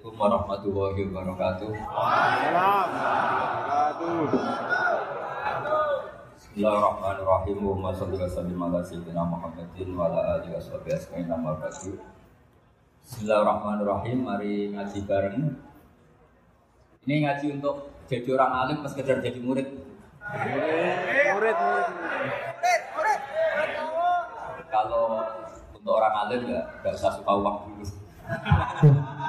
Assalamualaikum warahmatullahi wabarakatuh. Bismillahirrahmanirrahim. Wa sallallahu ala sayyidina Muhammadin wa ala alihi washabihi ajmain amma ba'du. Bismillahirrahmanirrahim. Mari ngaji bareng. Ini ngaji untuk jadi orang alim pas sekedar jadi murid. Murid, murid. Kalau untuk orang alim ya nggak usah suka uang dulu.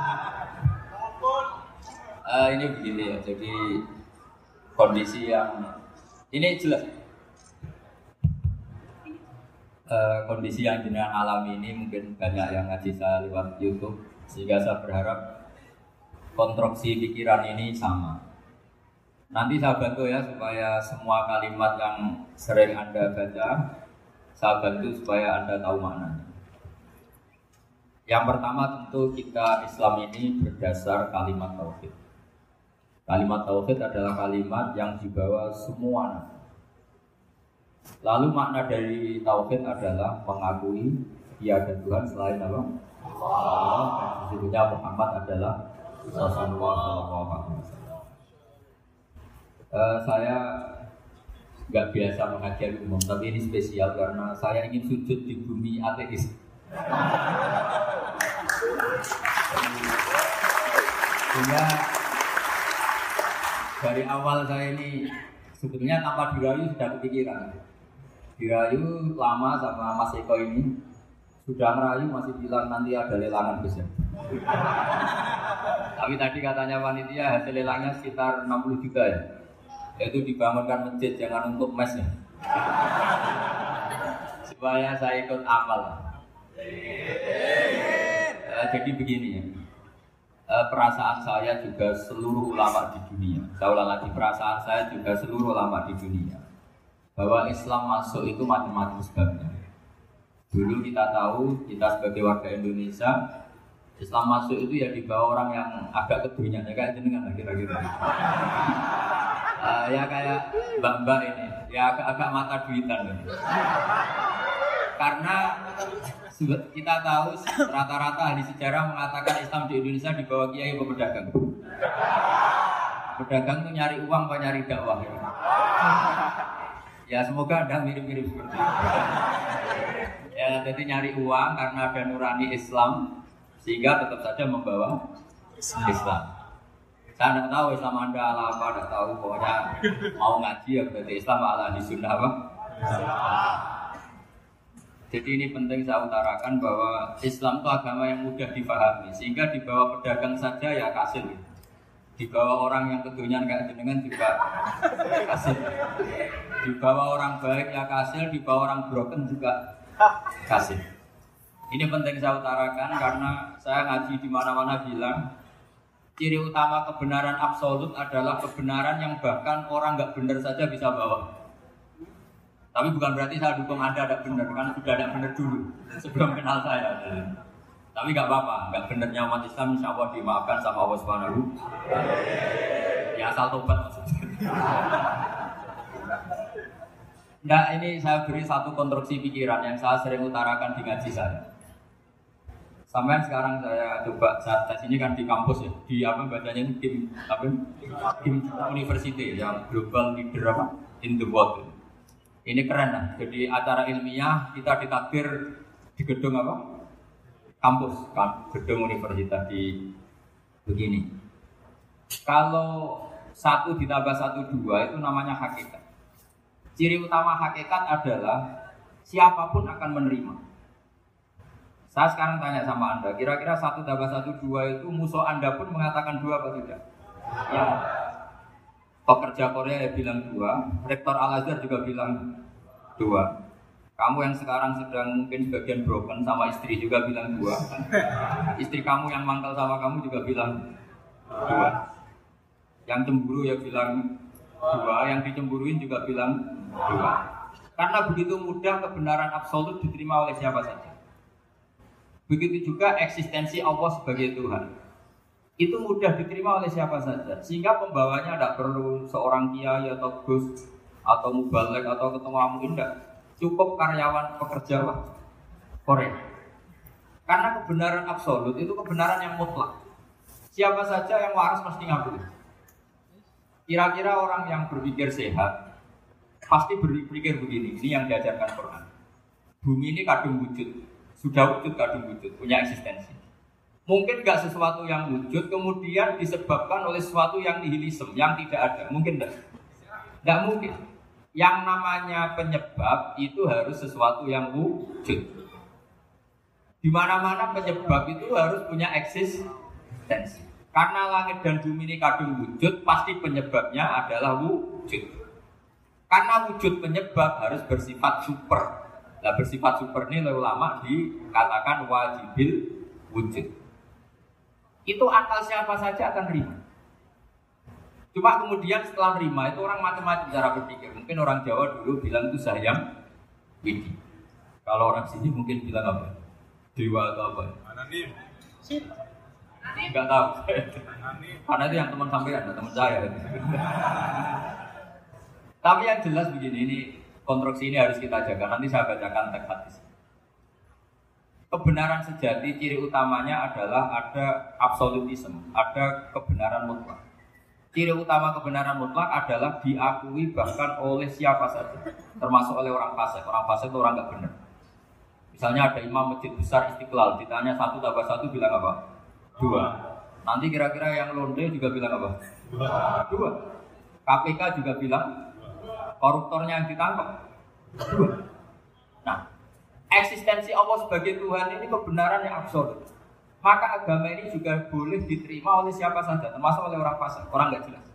Eh, ini begini ya, jadi kondisi yang ini jelas. Eh, kondisi yang jenengan alami ini mungkin banyak yang ngaji saya lewat YouTube, sehingga saya berharap konstruksi pikiran ini sama. Nanti saya bantu ya supaya semua kalimat yang sering anda baca, saya bantu supaya anda tahu maknanya. Yang pertama tentu kita Islam ini berdasar kalimat tauhid. Kalimat tauhid adalah kalimat yang dibawa semua nabi. Lalu makna dari tauhid adalah mengakui tiada Tuhan selain Allah. Allah dan Muhammad adalah Rasulullah. Uh, saya nggak biasa mengajar umum, tapi ini spesial karena saya ingin sujud di bumi ateis. Sehingga dari awal saya ini sebetulnya tanpa dirayu sudah kepikiran. Dirayu lama sama Mas Eko ini sudah merayu masih bilang nanti ada lelangan besar. Tapi tadi katanya panitia hasil lelangnya sekitar 60 juta ya. Yaitu dibangunkan masjid jangan untuk mes ya. Supaya saya ikut amal. Uh, jadi begini ya. Uh, perasaan saya juga seluruh ulama di dunia. Saya ulang lagi perasaan saya juga seluruh ulama di dunia. Bahwa Islam masuk itu macam-macam sebabnya. Dulu kita tahu kita sebagai warga Indonesia Islam masuk itu ya di bawah orang yang agak kedunya ya kayak jenengan kira-kira. Uh, ya kayak mbak-mbak ini, ya agak-agak mata duitan. Gitu. Karena kita tahu rata-rata ahli sejarah mengatakan Islam di Indonesia di bawah kiai atau pedagang. Pedagang itu nyari uang apa nyari dakwah ya? Ya semoga anda mirip-mirip seperti itu. Ya jadi nyari uang karena ada nurani Islam sehingga tetap saja membawa Islam. Saya tidak tahu Islam anda ala apa, tidak tahu pokoknya mau ngaji ya berarti Islam ala di sunnah apa? Jadi ini penting saya utarakan bahwa Islam itu agama yang mudah dipahami. Sehingga di bawah pedagang saja ya kasih Di bawah orang yang kedunya kayak jenengan juga kasih Di bawah orang baik ya kasih Di bawah orang broken juga kasih Ini penting saya utarakan karena saya ngaji di mana-mana bilang Ciri utama kebenaran absolut adalah kebenaran yang bahkan orang nggak benar saja bisa bawa tapi bukan berarti saya dukung Anda ada benar, kan sudah ada benar dulu sebelum kenal saya. Tapi nggak apa-apa, nggak benernya umat Islam insya Allah dimaafkan sama Allah Subhanahu. Ya asal tobat Nah ini saya beri satu konstruksi pikiran yang saya sering utarakan di ngaji saya. Sampai sekarang saya coba saat tes ini kan di kampus ya, di apa bacanya game apa game university yang global leader apa in the world. Ini keren lah. Jadi acara ilmiah kita ditakdir di gedung apa? Kampus, kan? gedung universitas di begini. Kalau satu ditambah satu dua itu namanya hakikat. Ciri utama hakikat adalah siapa pun akan menerima. Saya sekarang tanya sama anda, kira-kira satu tambah satu dua itu musuh anda pun mengatakan dua apa tidak? Ya, pekerja Korea ya bilang dua, rektor Al Azhar juga bilang dua. Kamu yang sekarang sedang mungkin sebagian broken sama istri juga bilang dua. Istri kamu yang mangkal sama kamu juga bilang dua. Yang cemburu ya bilang dua, yang dicemburuin juga bilang dua. Karena begitu mudah kebenaran absolut diterima oleh siapa saja. Begitu juga eksistensi Allah sebagai Tuhan itu mudah diterima oleh siapa saja sehingga pembawanya tidak perlu seorang kiai atau gus atau mubalek atau ketua indah cukup karyawan pekerja Korea karena kebenaran absolut itu kebenaran yang mutlak Siapa saja yang waras pasti ngakui. Kira-kira orang yang berpikir sehat pasti berpikir begini. Ini yang diajarkan Quran. Bumi ini kadung wujud, sudah wujud kadung wujud, punya eksistensi. Mungkin nggak sesuatu yang wujud, kemudian disebabkan oleh sesuatu yang nihilisme, yang tidak ada. Mungkin enggak? Enggak mungkin. Yang namanya penyebab itu harus sesuatu yang wujud. Di mana-mana penyebab itu harus punya eksistensi. Karena langit dan bumi ini kadung wujud, pasti penyebabnya adalah wujud. Karena wujud penyebab harus bersifat super. Nah bersifat super ini oleh ulama dikatakan wajibil wujud. Itu akal siapa saja akan terima. Cuma kemudian setelah terima itu orang macam-macam cara berpikir. Mungkin orang Jawa dulu bilang itu sayang widi. Kalau orang sini mungkin bilang apa? dewa atau apa? Anonim. Enggak tahu. Karena itu yang teman sampean, teman saya. Tapi yang jelas begini, ini konstruksi ini harus kita jaga. Nanti saya bacakan teks hadis. Kebenaran sejati ciri utamanya adalah ada absolutisme, ada kebenaran mutlak. Ciri utama kebenaran mutlak adalah diakui bahkan oleh siapa saja, termasuk oleh orang fasik. Orang fasik itu orang nggak benar. Misalnya ada imam masjid besar istiqlal, ditanya satu tambah satu bilang apa? Dua. Nanti kira-kira yang londe juga bilang apa? Dua. KPK juga bilang koruptornya yang ditangkap. Dua. Eksistensi Allah sebagai Tuhan ini kebenaran yang absolut. Maka agama ini juga boleh diterima oleh siapa saja, termasuk oleh orang fasik, orang nggak jelas.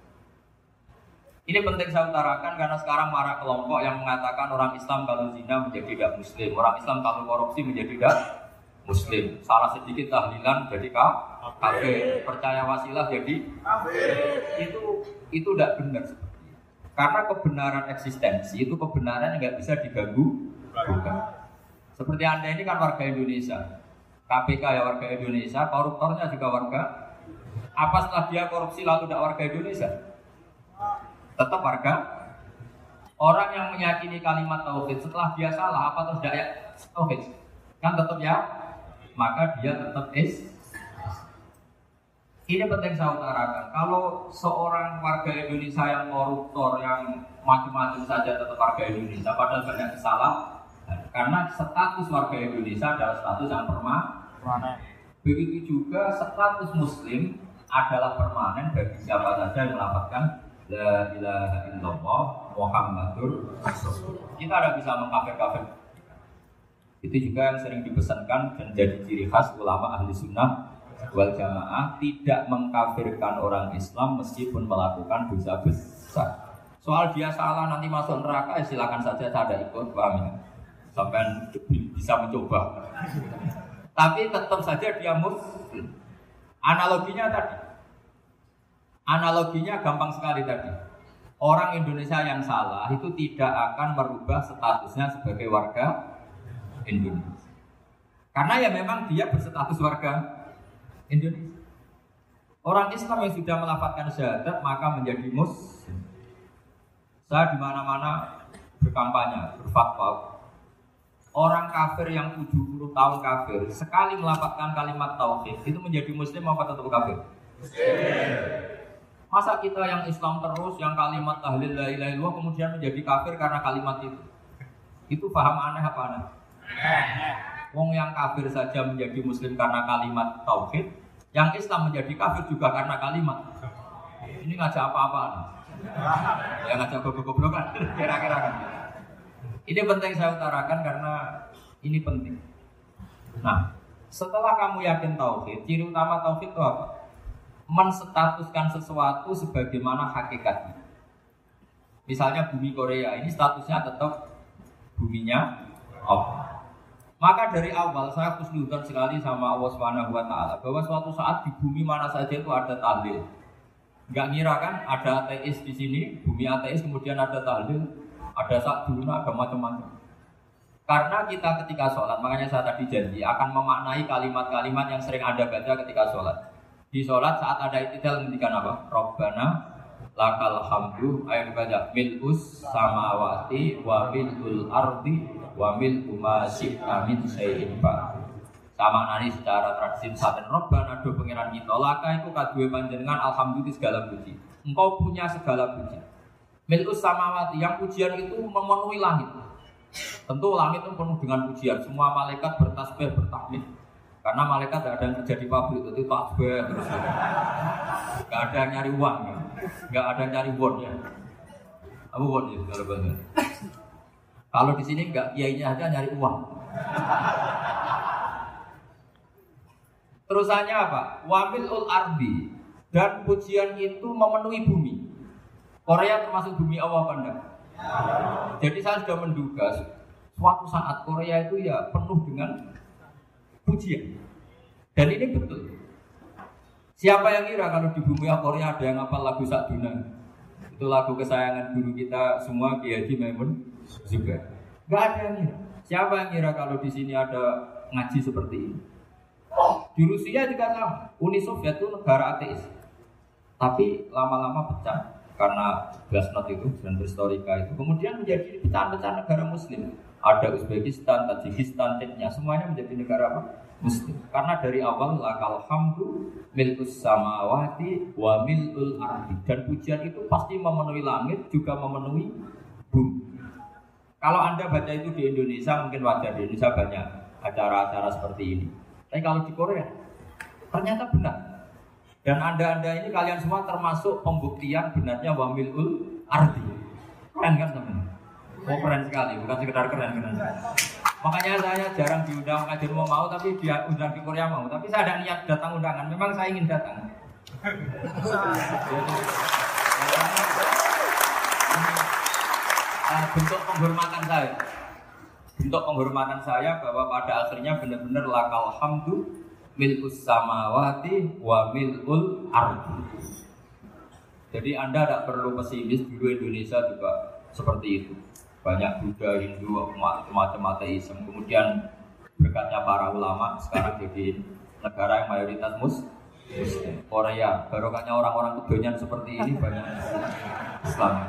Ini penting saya utarakan karena sekarang marah kelompok yang mengatakan orang Islam kalau zina menjadi tidak muslim, orang Islam kalau korupsi menjadi tidak muslim. Salah sedikit tahlilan jadi kafir, percaya wasilah jadi itu itu tidak benar Karena kebenaran eksistensi itu kebenaran yang nggak bisa diganggu bukan. Seperti anda ini kan warga Indonesia, KPK ya warga Indonesia, koruptornya juga warga. Apa setelah dia korupsi lalu tidak warga Indonesia? tetap warga. Orang yang meyakini kalimat tauhid setelah dia salah apa terus tidak ya? Tauhid. Kan tetap ya? Maka dia tetap is. Ini penting saya utarakan. Kalau seorang warga Indonesia yang koruptor yang macam-macam saja tetap warga Indonesia. Padahal banyak kesalahan karena status warga Indonesia adalah status yang permanen begitu juga status muslim adalah permanen bagi siapa saja yang melaporkan La ilaha illallah Muhammadur Kita ada bisa mengkafir-kafir Itu juga yang sering dipesankan dan jadi ciri khas ulama ahli sunnah wal jamaah tidak mengkafirkan orang Islam meskipun melakukan dosa besar. Soal dia salah nanti masuk neraka ya silakan saja saya ada ikut paham ya. Sampai bisa mencoba. Tapi tetap saja dia muslim. Analoginya tadi Analoginya gampang sekali tadi. Orang Indonesia yang salah itu tidak akan merubah statusnya sebagai warga Indonesia. Karena ya memang dia berstatus warga Indonesia. Orang Islam yang sudah melafatkan syahadat maka menjadi muslim. Saya di mana-mana berkampanye, berfatwa. Orang kafir yang 70 tahun kafir sekali melafatkan kalimat tauhid itu menjadi muslim apa tetap kafir? Muslim. Masa kita yang Islam terus, yang kalimat tahlil la ilaha illallah kemudian menjadi kafir karena kalimat itu? Itu paham aneh apa aneh? Wong yang kafir saja menjadi muslim karena kalimat tauhid, yang Islam menjadi kafir juga karena kalimat. Ini ngajak apa-apaan? Ya ngajak goblok-goblokan, kira-kira kan. Ini penting saya utarakan karena ini penting. Nah, setelah kamu yakin tauhid, ciri utama tauhid itu apa? menstatuskan sesuatu sebagaimana hakikatnya. Misalnya bumi Korea ini statusnya tetap buminya Allah. Maka dari awal saya khusnudan sekali sama Allah Subhanahu wa taala bahwa suatu saat di bumi mana saja itu ada tahlil. Enggak ngira kan ada ateis di sini, bumi ateis kemudian ada tahlil, ada sakduna, ada macam-macam. Karena kita ketika sholat, makanya saya tadi janji akan memaknai kalimat-kalimat yang sering Anda baca ketika sholat. Di sholat saat ada itidal ngendikan apa? Robbana lakal hamdu ayo dibaca milus samawati wa milul ardi wa mil ma syi'ta min syai'in sama nani secara tradisi saben robbana do pangeran kita laka iku kadue panjenengan alhamdulillah segala puji engkau punya segala puji Milkus samawati yang pujian itu memenuhi langit. Tentu langit itu penuh dengan pujian. Semua malaikat bertasbih bertakbir. Karena malaikat tidak ada yang kerja di pabrik itu tasbih terus nggak ada yang nyari uang ya. nggak ada yang nyari won ya. Apa won ya kalau bahasa? Kalau di sini nggak kiainya aja nyari uang. Terusannya apa? Wamil ul ardi dan pujian itu memenuhi bumi. Korea termasuk bumi Allah apa enggak? Jadi saya sudah menduga suatu saat Korea itu ya penuh dengan pujian. Dan ini betul. Siapa yang kira kalau di bumi Korea ada yang apa lagu Sakduna? Itu lagu kesayangan guru kita semua Kiai Haji Maimun juga. Gak ada yang kira. Siapa yang kira kalau di sini ada ngaji seperti ini? Di Rusia juga sama. Uni Soviet itu negara ateis. Tapi lama-lama pecah karena Glasnost itu dan Historika itu kemudian menjadi pecahan-pecahan negara Muslim. Ada Uzbekistan, Tajikistan, Chechnya, semuanya menjadi negara apa? Muslim. Karena dari awal lakal hamdu milkus samawati wa milul ardi dan pujian itu pasti memenuhi langit juga memenuhi bumi. Kalau anda baca itu di Indonesia mungkin wajar di Indonesia banyak acara-acara seperti ini. Tapi kalau di Korea, ternyata benar. Dan anda-anda ini kalian semua termasuk pembuktian benarnya wamilul ardi. Keren kan teman? Oh keren sekali, bukan sekedar keren keren. Makanya saya jarang diundang kajian mau mau, tapi dia undang di Korea mau. Tapi saya ada niat datang undangan. Memang saya ingin datang. Jadi, bentuk penghormatan saya bentuk penghormatan saya bahwa pada akhirnya benar-benar lakal hamdu milkus samawati wa milul ardi. Jadi Anda tidak perlu pesimis dulu Indonesia juga seperti itu. Banyak Buddha, Hindu, macam ateisme. Kemudian berkatnya para ulama sekarang jadi negara yang mayoritas mus Korea, barokahnya orang-orang kedonyan seperti ini banyak Islam.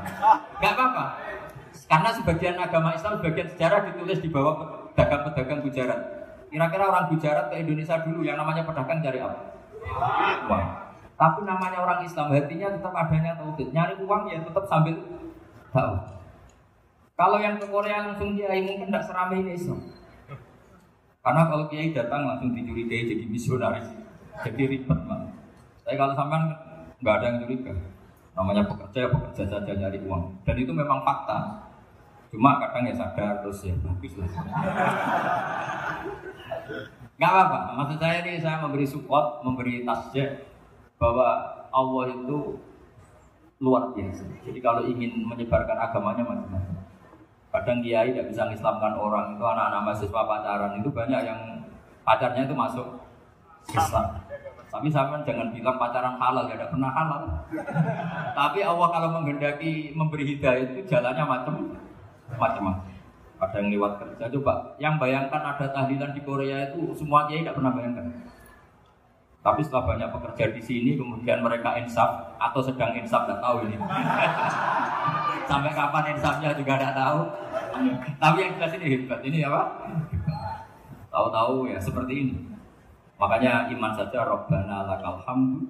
Gak apa-apa, karena sebagian agama Islam, sebagian sejarah ditulis di bawah pedagang-pedagang Gujarat. Kira-kira orang Gujarat ke Indonesia dulu yang namanya pedagang cari apa? Uang. Tapi namanya orang Islam, hatinya tetap adanya tauhid. Nyari uang ya tetap sambil tahu. Kalau yang ke Korea langsung kiai mungkin tidak seramai ini Islam. Karena kalau kiai datang langsung dicurigai jadi misionaris, jadi ribet mah. Tapi kalau sampean nggak ada yang curiga, namanya pekerja ya pekerja saja nyari uang. Dan itu memang fakta. Cuma kadang ya sadar terus ya bagus lah. Gak apa-apa. Maksud saya ini saya memberi support, memberi tasjid bahwa Allah itu luar biasa. Jadi kalau ingin menyebarkan agamanya macam-macam. Kadang kiai tidak bisa mengislamkan orang itu anak-anak mahasiswa pacaran itu banyak yang pacarnya itu masuk Islam. Tapi sama jangan bilang pacaran halal ya tidak pernah halal. Tapi Allah kalau menghendaki memberi hidayah itu jalannya macam macam-macam. Ada yang lewat kerja coba. Yang bayangkan ada tahlilan di Korea itu semua kiai tidak pernah bayangkan. Tapi setelah banyak pekerja di sini, kemudian mereka insaf atau sedang insaf tidak tahu ini. Sampai kapan insafnya juga tidak tahu. Tapi yang jelas ini hebat. Ini apa? Tahu-tahu ya seperti ini. Makanya iman saja Rabbana lakal hamdu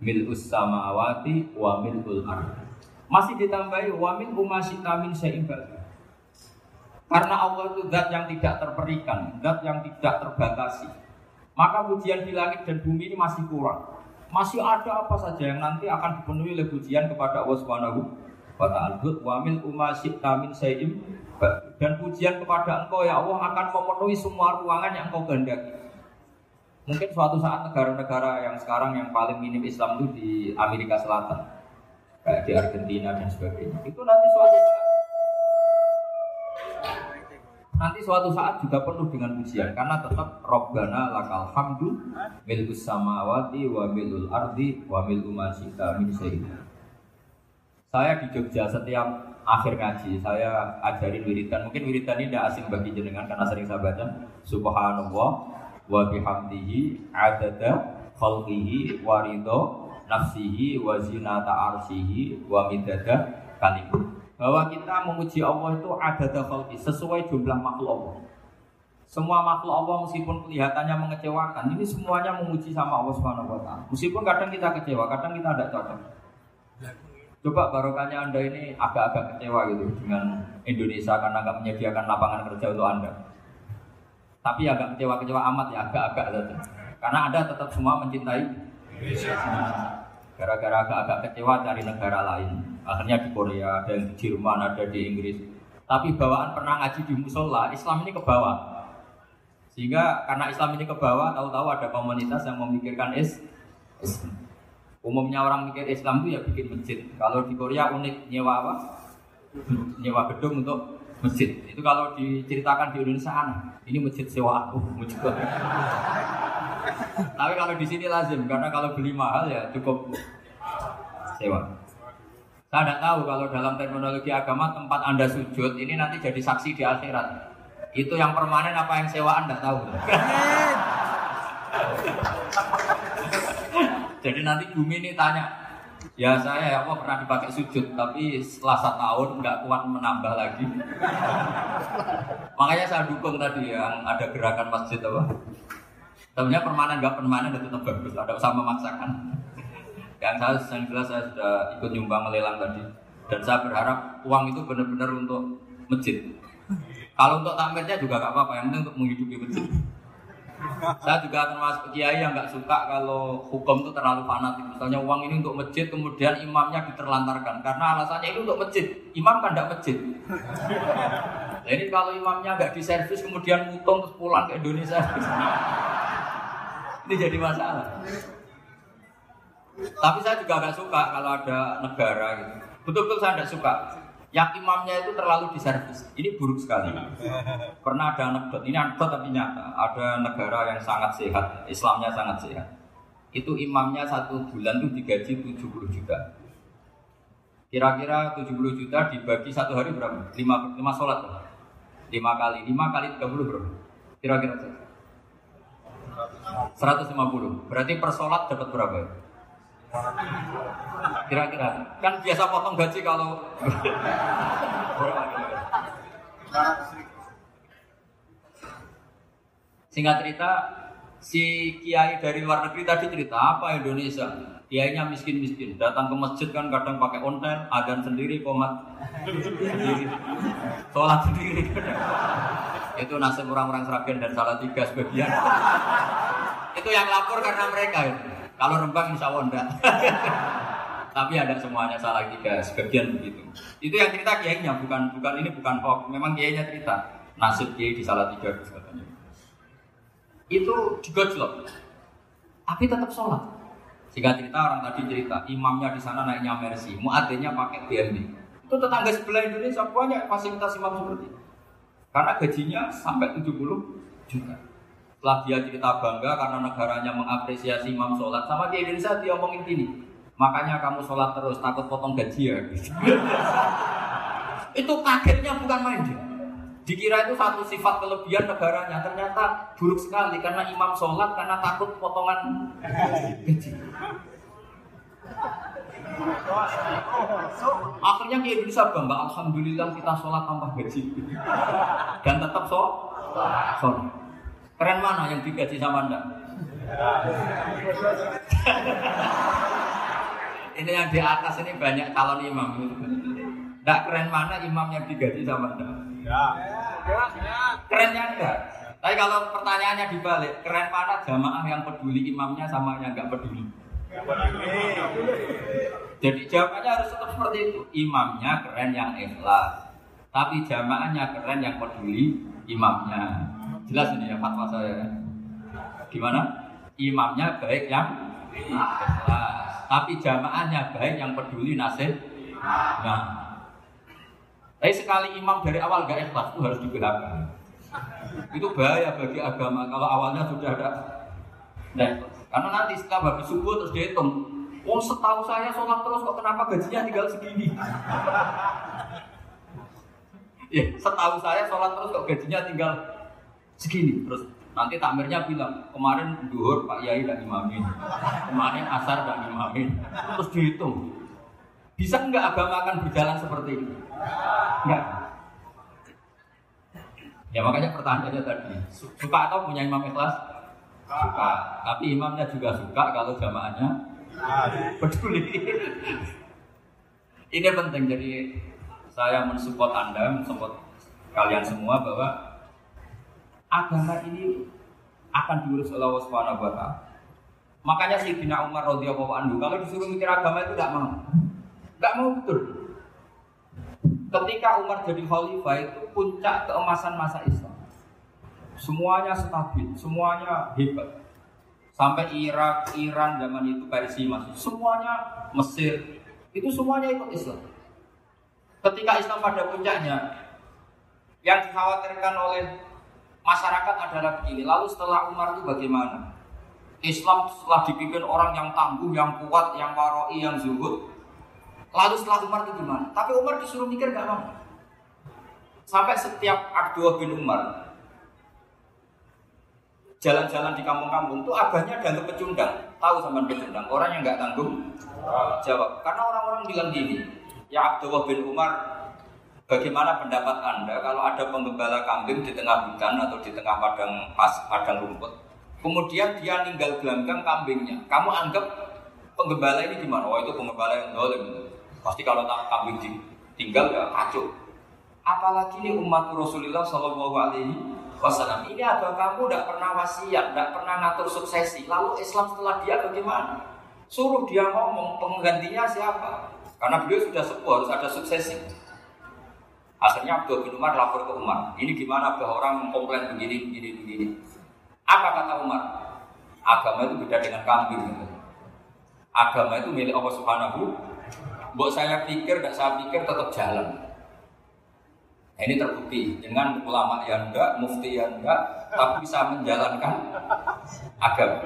mil'us samawati wa mil'ul ardi. Masih ditambahi wa min umasita min Karena Allah itu zat yang tidak terperikan, zat yang tidak terbatasi. Maka pujian di langit dan bumi ini masih kurang. Masih ada apa saja yang nanti akan dipenuhi oleh pujian kepada Allah Subhanahu wa ta'ala. Wa min umasita min dan pujian kepada Engkau ya Allah akan memenuhi semua ruangan yang Engkau kehendaki. Mungkin suatu saat negara-negara yang sekarang yang paling minim Islam itu di Amerika Selatan, kayak di Argentina dan sebagainya. Itu nanti suatu saat nanti suatu saat juga penuh dengan pujian karena tetap Robbana lakal hamdu milkus samawati wa milul ardi wa milu masita min Saya di Jogja setiap akhir ngaji saya ajarin wiridan. Mungkin wiridan ini tidak asing bagi jenengan karena sering saya baca. Subhanallah wa bihamdihi adada khalqihi wa nafsihi wa zinata arsihi wa midada kalimah bahwa kita memuji Allah itu ada khalqi sesuai jumlah makhluk Allah. Semua makhluk Allah meskipun kelihatannya mengecewakan, ini semuanya memuji sama Allah Subhanahu wa. Meskipun kadang kita kecewa, kadang kita tidak cocok. Coba barokahnya Anda ini agak-agak kecewa gitu dengan Indonesia karena nggak menyediakan lapangan kerja untuk Anda. Tapi agak kecewa-kecewa amat ya, agak-agak saja. Karena Anda tetap semua mencintai Indonesia. Gara-gara agak-agak kecewa cari negara lain. Akhirnya di Korea, ada yang di Jerman, ada di Inggris. Tapi bawaan pernah ngaji di musola, Islam ini ke bawah. Sehingga karena Islam ini ke bawah, tahu-tahu ada komunitas yang memikirkan is. Umumnya orang mikir Islam itu ya bikin masjid. Kalau di Korea unik nyewa apa? Nyewa gedung untuk masjid. Itu kalau diceritakan di Indonesia aneh. Ini masjid sewa aku. Tapi kalau di sini lazim karena kalau beli mahal ya cukup sewa. Saya tidak tahu kalau dalam terminologi agama tempat anda sujud ini nanti jadi saksi di akhirat. Itu yang permanen apa yang sewaan tidak tahu. Jadi nanti bumi ini tanya, ya saya ya Allah pernah dipakai sujud, tapi setelah satu tahun nggak kuat menambah lagi. Makanya saya dukung tadi yang ada gerakan masjid apa. Sebenarnya permanen nggak permanen itu tetap bagus, ada usah memaksakan. Yang saya yang jelas saya sudah ikut nyumbang lelang tadi, dan saya berharap uang itu benar-benar untuk masjid. Kalau untuk takmirnya juga gak apa-apa, yang penting untuk menghidupi masjid. Saya juga termasuk kiai yang nggak suka kalau hukum itu terlalu fanatik. Misalnya uang ini untuk masjid, kemudian imamnya diterlantarkan. Karena alasannya ini untuk masjid. Imam kan tidak masjid. Nah, ini kalau imamnya nggak diservis, kemudian mutung terus pulang ke Indonesia. ini jadi masalah. Tapi saya juga nggak suka kalau ada negara gitu. Betul-betul saya nggak suka yang imamnya itu terlalu diservis. Ini buruk sekali. Pernah ada anekdot, ini anekdot tapi nyata. Ada negara yang sangat sehat, Islamnya sangat sehat. Itu imamnya satu bulan itu digaji 70 juta. Kira-kira 70 juta dibagi satu hari berapa? 5, 5 sholat. 5 kali, 5 kali 30 berapa? Kira-kira 150. Berarti per sholat dapat berapa? Kira-kira kan biasa potong gaji kalau Singkat cerita, si kiai dari luar negeri tadi cerita apa Indonesia? Kiainya miskin-miskin, datang ke masjid kan kadang pakai ontel, adan sendiri, komat sendiri, sholat sendiri. Itu nasib orang-orang Seragen dan salah tiga sebagian. Itu yang lapor karena mereka itu. Kalau Rembang insya Allah enggak. Tapi ada semuanya salah tiga, sebagian begitu. Itu yang cerita kiainya, bukan bukan ini bukan hoax. Memang kiainya cerita nasib kiai di salah tiga katanya. Itu digojlok, tapi tetap sholat. Jika cerita orang tadi cerita, imamnya di sana naiknya Mercy, muadzinnya pakai BMW. Itu tetangga sebelah Indonesia banyak fasilitas imam seperti itu. Karena gajinya sampai 70 juta. Setelah dia cerita bangga karena negaranya mengapresiasi imam sholat, sama di Indonesia dia omongin gini, makanya kamu sholat terus takut potong gaji ya. itu kagetnya bukan main dia. Dikira itu satu sifat kelebihan negaranya, ternyata buruk sekali karena imam sholat karena takut potongan gaji. Akhirnya di Indonesia bangga, Alhamdulillah kita sholat tambah gaji dan tetap sholat. Keren mana yang digaji sama anda? ini yang di atas ini banyak calon imam. Tidak keren mana imam yang digaji sama anda? Kerennya enggak. Tapi kalau pertanyaannya dibalik, keren mana jamaah yang peduli imamnya sama yang nggak peduli? Jadi jawabannya harus tetap seperti itu. Imamnya keren yang ikhlas, tapi jamaahnya keren yang peduli imamnya. Jelas ini ya fatwa saya. Gimana? Imamnya baik yang ikhlas, tapi jamaahnya baik yang peduli nasib. Nah, tapi sekali imam dari awal gak ikhlas itu harus di belakang. Itu bahaya bagi agama kalau awalnya sudah ada. Nah, karena nanti setelah habis subuh terus dihitung. Oh setahu saya sholat terus kok kenapa gajinya tinggal segini? ya, setahu saya sholat terus kok gajinya tinggal segini terus nanti takmirnya bilang kemarin duhur Pak Yai dan imamin kemarin asar dan imamin terus dihitung bisa nggak agama akan berjalan seperti ini? Enggak. Ya makanya pertanyaannya tadi, suka atau punya imam ikhlas? Suka. Tapi imamnya juga suka kalau jamaahnya peduli. Ini penting jadi saya mensupport Anda, mensupport kalian semua bahwa agama ini akan diurus oleh Allah Subhanahu wa taala. Makanya Sayyidina Umar radhiyallahu anhu kalau disuruh mikir agama itu tidak mau. Tidak mau betul. Ketika Umar jadi khalifah itu puncak keemasan masa Islam. Semuanya stabil, semuanya hebat. Sampai Irak, Iran zaman itu Persia masih, semuanya Mesir, itu semuanya ikut Islam. Ketika Islam pada puncaknya, yang dikhawatirkan oleh masyarakat adalah begini. Lalu setelah Umar itu bagaimana? Islam setelah dipimpin orang yang tangguh, yang kuat, yang waroi, yang zuhud. Lalu setelah Umar itu gimana? Tapi Umar disuruh mikir gak mau. Sampai setiap Abdullah bin Umar jalan-jalan di kampung-kampung itu abahnya dianggap pecundang. Tahu sama pecundang? Orang yang nggak tanggung jawab. Karena orang-orang bilang gini, ya Abdullah bin Umar, bagaimana pendapat anda kalau ada penggembala kambing di tengah hutan atau di tengah padang pas padang rumput, kemudian dia ninggal gelanggang kambingnya, kamu anggap penggembala ini gimana? Oh itu penggembala yang dolim. Pasti kalau kambing ditinggal ya kacau. Apalagi ini umat Rasulullah Shallallahu Alaihi Wasallam. Ini abang kamu tidak pernah wasiat, tidak pernah ngatur suksesi. Lalu Islam setelah dia bagaimana? Suruh dia ngomong penggantinya siapa? Karena beliau sudah sepuh harus ada suksesi. Akhirnya Abdul bin Umar lapor ke Umar. Ini gimana bahwa orang mengkomplain begini, begini, begini. Apa kata Umar? Agama itu beda dengan kambing. Agama itu milik Allah Subhanahu. Buat saya pikir, tidak saya pikir tetap jalan. Nah, ini terbukti dengan ulama yang enggak, mufti yang enggak, tapi bisa menjalankan agama.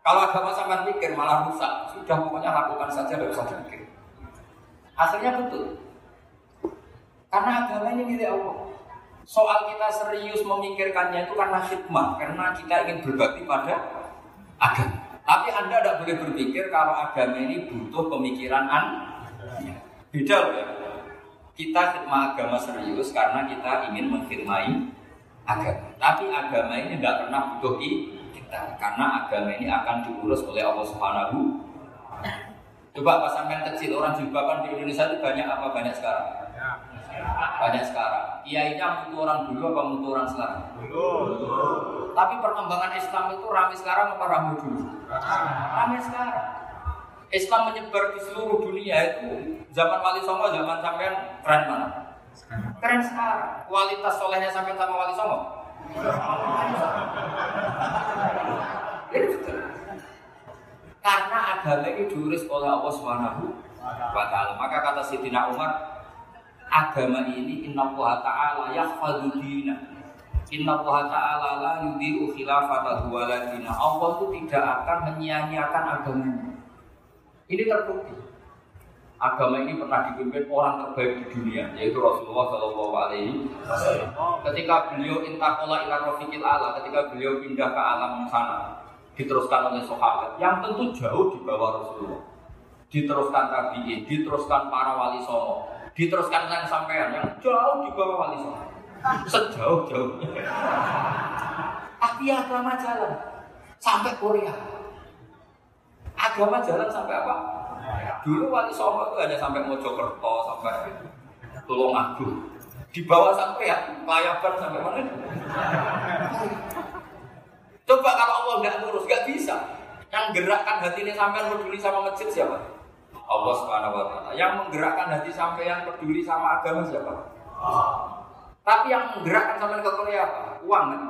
Kalau agama sampai pikir malah rusak, sudah pokoknya lakukan saja, tidak usah pikir. Akhirnya betul. Karena agama ini milik Allah. Soal kita serius memikirkannya itu karena hikmah, karena kita ingin berbakti pada agama. Tapi Anda tidak boleh berpikir kalau agama ini butuh pemikiran Anda. Beda loh ya. Kita khidmah agama serius karena kita ingin mengkhidmati agama. Tapi agama ini tidak pernah butuh kita karena agama ini akan diurus oleh Allah Subhanahu. Coba pas sampai kecil orang jilbaban di Indonesia itu banyak apa banyak sekarang? Banyak sekarang. Kiainya mutu orang dulu apa mutu orang sekarang? Tapi perkembangan Islam itu ramai sekarang apa ramai dulu? Ramai sekarang. Islam menyebar di seluruh dunia itu zaman Wali Songo, zaman sampean keren mana? Keren sekarang. Kualitas solehnya sampai sama Wali Songo. Karena agama ini diurus oleh Allah Subhanahu wa taala. Maka kata Sayyidina Umar, agama ini inna Allah ta'ala yahfadhu dina. Inna Allah ta'ala la yudhi'u khilafata waladina. Allah itu tidak akan menyia-nyiakan agamanya. Ini terbukti. Agama ini pernah dipimpin orang terbaik di dunia, yaitu Rasulullah Shallallahu Alaihi Wasallam. Ketika beliau intakola ila rofiqil ala, ketika beliau pindah ke alam sana, diteruskan oleh sahabat yang tentu jauh di bawah Rasulullah. Diteruskan tabiin, diteruskan para wali songo, diteruskan dengan sampean yang jauh di bawah wali songo. Sejauh-jauh. Tapi agama jalan sampai Korea. Agama jalan sampai apa? Dulu wali songo itu hanya sampai Mojokerto, sampai Tulungagung. Di bawah sampai ya, Payaban sampai mana? Coba kalau Allah nggak ngurus, nggak bisa. Yang gerakkan hati ini sampai peduli sama masjid siapa? Allah Subhanahu wa taala. Yang menggerakkan hati sampai yang peduli sama agama siapa? Tapi yang menggerakkan sampai ke Korea apa? Uang kan?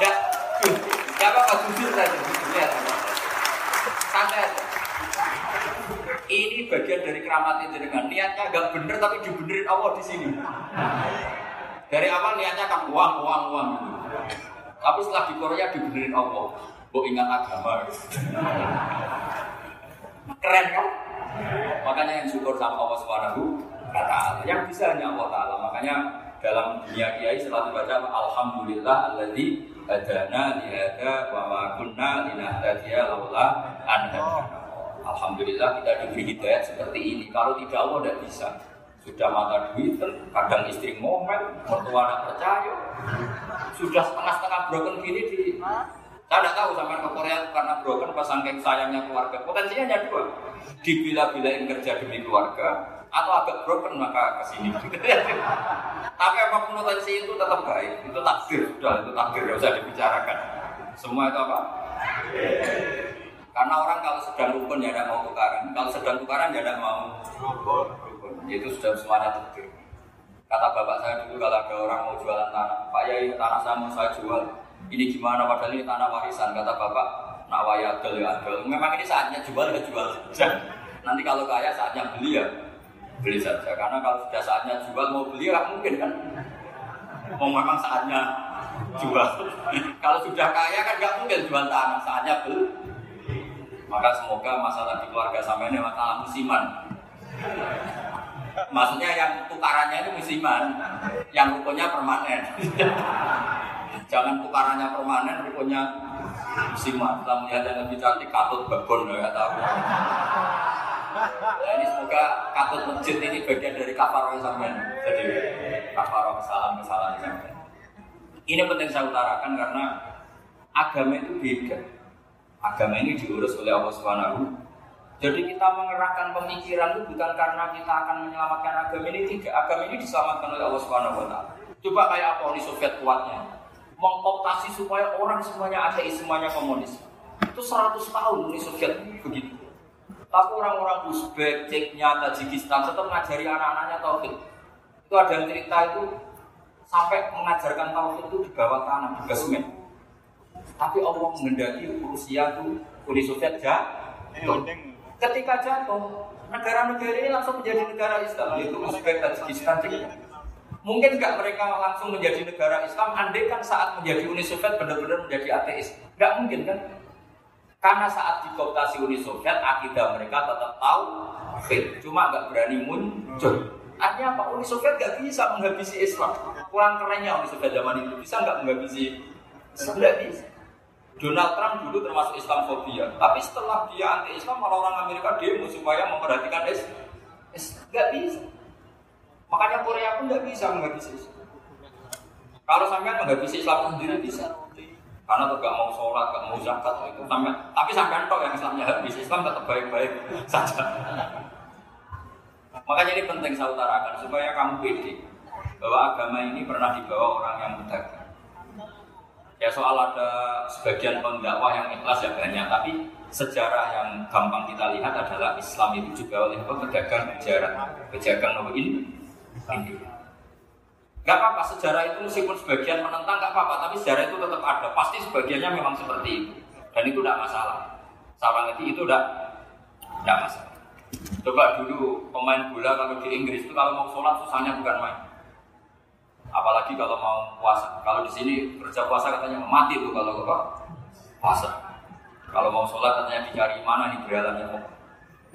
ya, ya apa jujur saja, lihat. Santai. Ini bagian dari keramat itu dengan niatnya agak bener tapi dibenerin Allah di sini. Dari awal niatnya kan uang, uang, uang. Tapi setelah di Korea dibenerin Allah. Bu ingat agama. Keren kan? Makanya yang syukur sama Allah Subhanahu wa taala. Yang bisa hanya Allah taala. Makanya dalam dunia kiai selalu baca alhamdulillah alladzi hadana li hada wa ma kunna linahtadiya laula an Alhamdulillah kita diberi hidayat seperti ini. Kalau tidak Allah tidak bisa. Sudah mata duit, kadang istri ngomel, mertua tidak percaya. Sudah setengah-setengah broken gini di saya tidak tahu sampai ke Korea karena broken pas saking sayangnya keluarga. Potensinya hanya dua. Dibila-bilain kerja demi keluarga atau agak broken maka ke sini. Tapi apa pun potensi itu tetap baik. Itu takdir sudah, itu takdir tidak usah dibicarakan. Semua itu apa? Karena orang kalau sedang rukun ya tidak mau tukaran, kalau sedang tukaran ya tidak mau rukun. Itu sudah semuanya takdir. Kata bapak saya dulu kalau ada orang mau jualan tanah, Pak Yai tanah saya mau saya jual, ini gimana? Padahal ini tanah warisan kata bapak. Nak waya adel ya adel. Memang ini saatnya jual ya jual saja. Nanti kalau kaya saatnya beli ya beli saja. Karena kalau sudah saatnya jual mau beli ya mungkin kan? Mau memang saatnya jual. Kalau sudah kaya kan nggak mungkin jual tanah saatnya beli. Maka semoga masalah di keluarga sama ini masalah musiman. Maksudnya yang tukarannya itu musiman. Yang rukunnya permanen Jangan tukarannya permanen, rukunnya musiman. Setelah melihat yang lebih cantik, katut babon, ya tahu. Nah, ini semoga katut masjid ini bagian dari kafaroh sampean. Jadi kafaroh kesalahan-kesalahan sampean. Ini penting saya utarakan karena agama itu beda. Agama ini diurus oleh Allah Subhanahu. Jadi kita mengerahkan pemikiran itu bukan karena kita akan menyelamatkan agama ini tidak. Agama ini diselamatkan oleh Allah taala. Coba kayak apa Uni Soviet kuatnya mengkooptasi supaya orang semuanya ateis, semuanya komunis. Itu 100 tahun Uni Soviet begitu. Tapi orang-orang Uzbek, Ceknya, Tajikistan tetap mengajari anak-anaknya tauhid. Itu ada yang cerita itu sampai mengajarkan tauhid itu di bawah tanah, di basement. Tapi Allah mengendaki Rusia itu Uni Soviet jatuh. Ketika jatuh, negara-negara ini langsung menjadi negara Islam, yaitu Uzbek, Tajikistan, Ceknya. Mungkin nggak mereka langsung menjadi negara Islam, andai kan saat menjadi Uni Soviet benar-benar menjadi ateis. Nggak mungkin kan? Karena saat dikooptasi Uni Soviet, akidah mereka tetap tahu, cuma nggak berani muncul. Artinya apa? Uni Soviet nggak bisa menghabisi Islam. Kurang kerennya Uni Soviet zaman itu bisa nggak menghabisi Islam? Nggak bisa. Donald Trump dulu termasuk Islamfobia, tapi setelah dia anti Islam, malah orang Amerika demo supaya memperhatikan Islam. Nggak bisa. Makanya Korea pun nggak bisa menghabisi Islam. Kalau sampai menghabisi Islam sendiri bisa. Karena tuh gak mau sholat, gak mau zakat itu sampai. Tapi sampai toh yang Islamnya habis, Islam tetap baik-baik saja. Makanya ini penting saya utarakan supaya kamu pede bahwa agama ini pernah dibawa orang yang berdagang. Ya soal ada sebagian pendakwah yang ikhlas ya banyak, tapi sejarah yang gampang kita lihat adalah Islam itu juga oleh pedagang pejaran, pedagang nomor ini Gak apa-apa, sejarah itu meskipun sebagian menentang gak apa-apa, tapi sejarah itu tetap ada. Pasti sebagiannya memang seperti itu. Dan itu tidak masalah. Sama lagi itu tidak tidak masalah. Coba dulu pemain bola kalau di Inggris itu kalau mau sholat susahnya bukan main. Apalagi kalau mau puasa. Kalau di sini kerja puasa katanya mati tuh kalau apa? Puasa. Kalau mau sholat katanya dicari mana nih beralamnya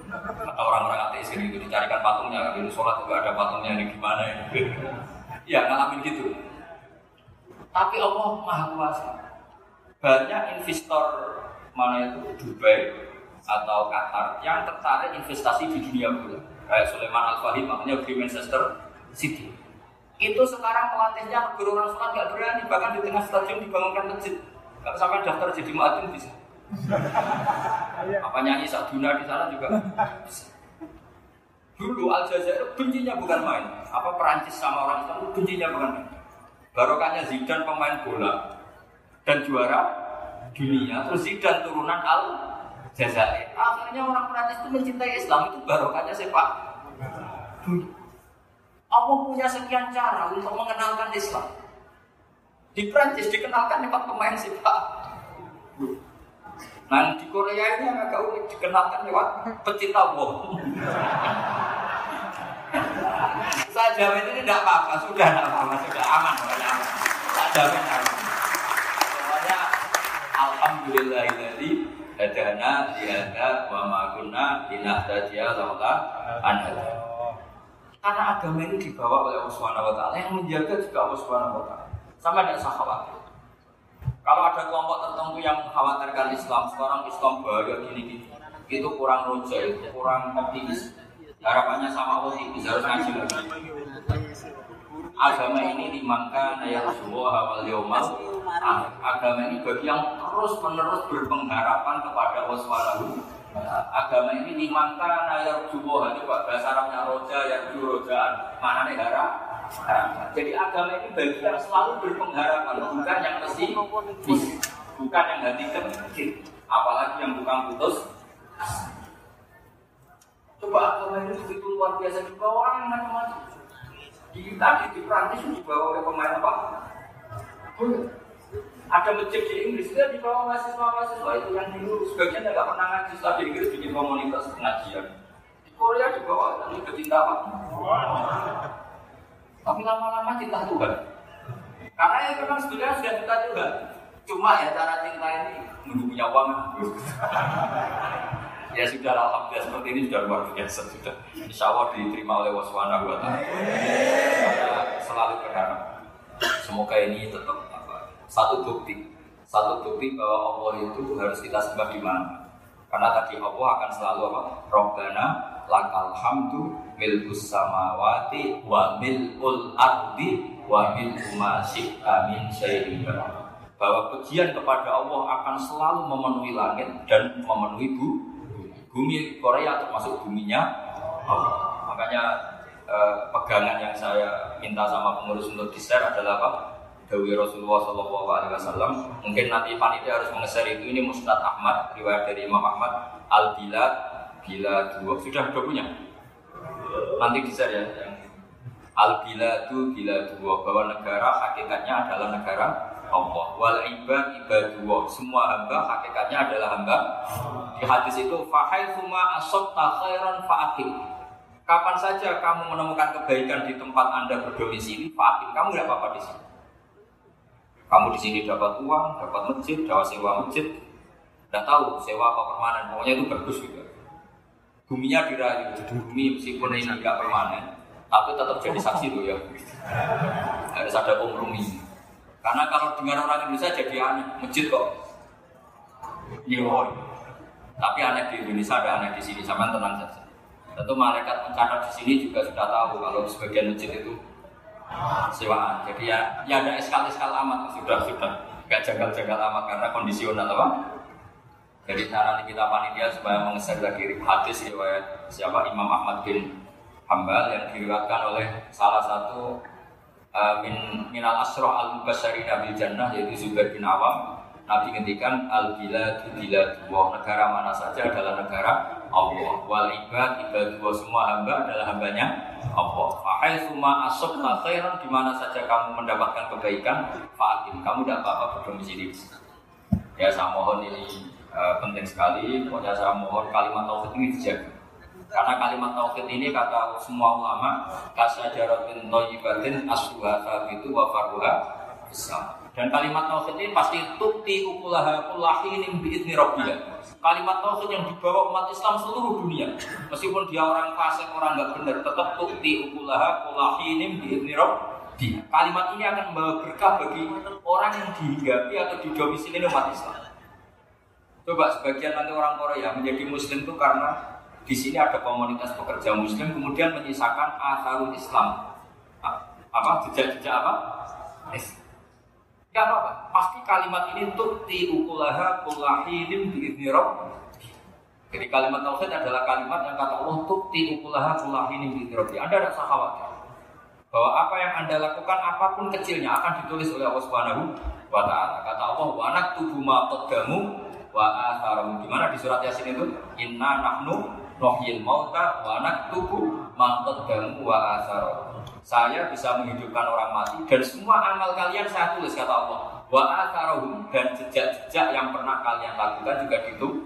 atau orang-orang ateis itu dicarikan patungnya dulu sholat juga ada patungnya ini gimana ya? Ya ngalamin gitu. Tapi Allah maha kuasa. Banyak investor mana itu? Dubai atau Qatar yang tertarik investasi di dunia bola kayak Sulaiman Al Fahim makanya di Manchester City. Itu sekarang pelatihnya guru orang sholat gak berani. Bahkan di tengah stadion dibangunkan masjid. Kalau sampai daftar jadi muadzin bisa apa nyanyi Saduna di sana juga Dulu Aljazair bencinya bukan main. Apa Perancis sama orang Islam bencinya bukan main. Barokahnya Zidane pemain bola dan juara dunia. Terus Zidane turunan Al Jazair. Akhirnya orang Perancis itu mencintai Islam itu barokahnya sepak. Allah punya sekian cara untuk mengenalkan Islam. Di Perancis dikenalkan lewat pemain sepak. Nah di Korea ini yang agak unik dikenalkan lewat pecinta bom. Saya jamin ini tidak apa-apa, sudah tidak apa-apa, sudah aman, sudah aman. Jamin aman. Pokoknya Alhamdulillah ini hadana dihada wa ma kunna linahtadiya laula an Karena agama ini dibawa oleh Allah taala yang menjaga juga Allah taala. Sama dengan sahabat. Kalau ada kelompok tertentu yang mengkhawatirkan Islam, sekarang Islam bahaya gini-gini. itu kurang roja, itu kurang optimis. Harapannya sama optimis harus ngaji lagi. Agama ini dimangka naya semua awal yomal. Agama ini bagi yang terus menerus berpengharapan kepada Subhanahu agama ini dimangka naya jubo itu bahasa Arabnya roja ya rojaan mana nih harap jadi agama ini bagi yang selalu berpengharapan bukan yang mesti bukan yang hati kecil apalagi yang bukan putus. Coba agama ini begitu luar biasa juga orang yang macam-macam. Di tadi di Prancis dibawa oleh pemain apa? Ada masjid di Inggris dia di bawah mahasiswa-mahasiswa itu yang dulu. Sebagian nggak pernah ngaji setelah di Inggris bikin komunitas pengajian. Di Korea di bawah tapi kecinta apa? Tapi lama-lama cinta Tuhan. Karena yang memang sebenarnya sudah cinta Tuhan. Cuma ya cara cinta ini menunggu punya uang. ya sudah alhamdulillah seperti ini sudah luar biasa sudah. Insya Allah diterima oleh waswana buat Saya selalu berharap semoga ini tetap satu bukti satu bukti bahwa Allah itu harus kita sembah di mana karena tadi Allah akan selalu apa Robbana lakal hamdu milkus samawati wa milul ardi wa milku ma min syai'in bahwa pujian kepada Allah akan selalu memenuhi langit dan memenuhi bumi bumi Korea termasuk buminya Allah. makanya eh, pegangan yang saya minta sama pengurus untuk di share adalah apa Dawi Rasulullah Shallallahu Alaihi Wasallam. Mungkin nanti panitia harus mengeser itu. Ini Musnad Ahmad, riwayat dari Imam Ahmad. Al Bilad, Bila dua. Sudah sudah punya? Nanti share ya. Al Biladu Bila dua. Bahwa negara hakikatnya adalah negara Allah. Wal ibad ibadullah. Semua hamba hakikatnya adalah hamba. Di hadis itu fahai suma asok khairan fa'akim. Kapan saja kamu menemukan kebaikan di tempat anda berdomisili, fa'akim. Kamu tidak apa-apa di sini. Kamu di sini dapat uang, dapat masjid, dapat sewa masjid, tidak tahu sewa apa permanen, pokoknya itu bagus juga. Buminya dirayu, bumi meskipun ini tidak permanen, tapi tetap jadi saksi tuh ya. Harus ada kompromi. Karena kalau dengar orang Indonesia jadi aneh, masjid kok. Iya, tapi aneh di Indonesia ada aneh di sini, sama tenang saja. Tentu malaikat mencatat di sini juga sudah tahu kalau sebagian masjid itu sewaan. Jadi ya, ya ada eskal-eskal amat sudah sudah nggak jagal-jagal amat karena kondisional apa? Jadi cara kita panitia supaya mengeser lagi hadis riwayat siapa? Imam Ahmad bin Hambal yang diriwayatkan oleh salah satu uh, min minal asroh al mubasyari nabi jannah yaitu Zubair bin Awam. Nabi ngendikan al bila bila dua negara mana saja adalah negara Allah. Wal ibad ibad dua semua hamba adalah hambanya Allah. Fahai suma asok khairan di mana saja kamu mendapatkan kebaikan, fa'atim kamu tidak apa-apa berdomisili Ya saya mohon ini uh, penting sekali. Pokoknya saya mohon kalimat tauhid ini dijaga. Karena kalimat tauhid ini kata semua ulama kasajaratin toyibatin asluha itu wa faruha Dan kalimat tauhid ini pasti tukti ukulaha kullahinim biidni rabbiyah kalimat tauhid yang dibawa umat Islam seluruh dunia. Meskipun dia orang fasik, orang nggak benar, tetap tukti ukulaha kulahinim di di Kalimat ini akan membawa berkah bagi orang yang dihinggapi atau didomisili umat Islam. Coba sebagian nanti orang Korea menjadi Muslim itu karena di sini ada komunitas pekerja Muslim, kemudian menyisakan asarul Islam. Apa jejak-jejak apa? Gak apa-apa. Pasti kalimat ini tukti ukulaha kulahidin biidni Jadi kalimat tauhid adalah kalimat yang kata Allah tukti ukulaha kulahidin biidni rabbi. Anda tidak usah khawatir. Bahwa apa yang Anda lakukan apa pun kecilnya akan ditulis oleh Allah Subhanahu wa taala. Kata Allah wa naktubu ma wa atharum. Di mana di surat Yasin itu? Inna nahnu nuhyil mauta wa naktubu ma qaddamu wa atharum saya bisa menghidupkan orang mati dan semua amal kalian saya tulis kata Allah. Wa atharohum dan jejak-jejak yang pernah kalian lakukan juga ditulis.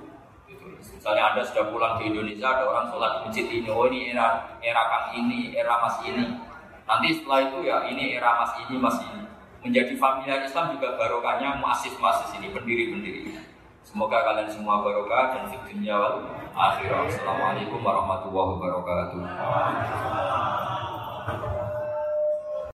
Misalnya anda sudah pulang ke Indonesia ada orang sholat di masjid ini oh ini era era kang ini era mas ini. Nanti setelah itu ya ini era mas ini mas ini. Menjadi familiar Islam juga barokahnya muasis-muasis ini pendiri-pendiri Semoga kalian semua barokah dan fitnya wal akhirah. Assalamualaikum warahmatullahi wabarakatuh.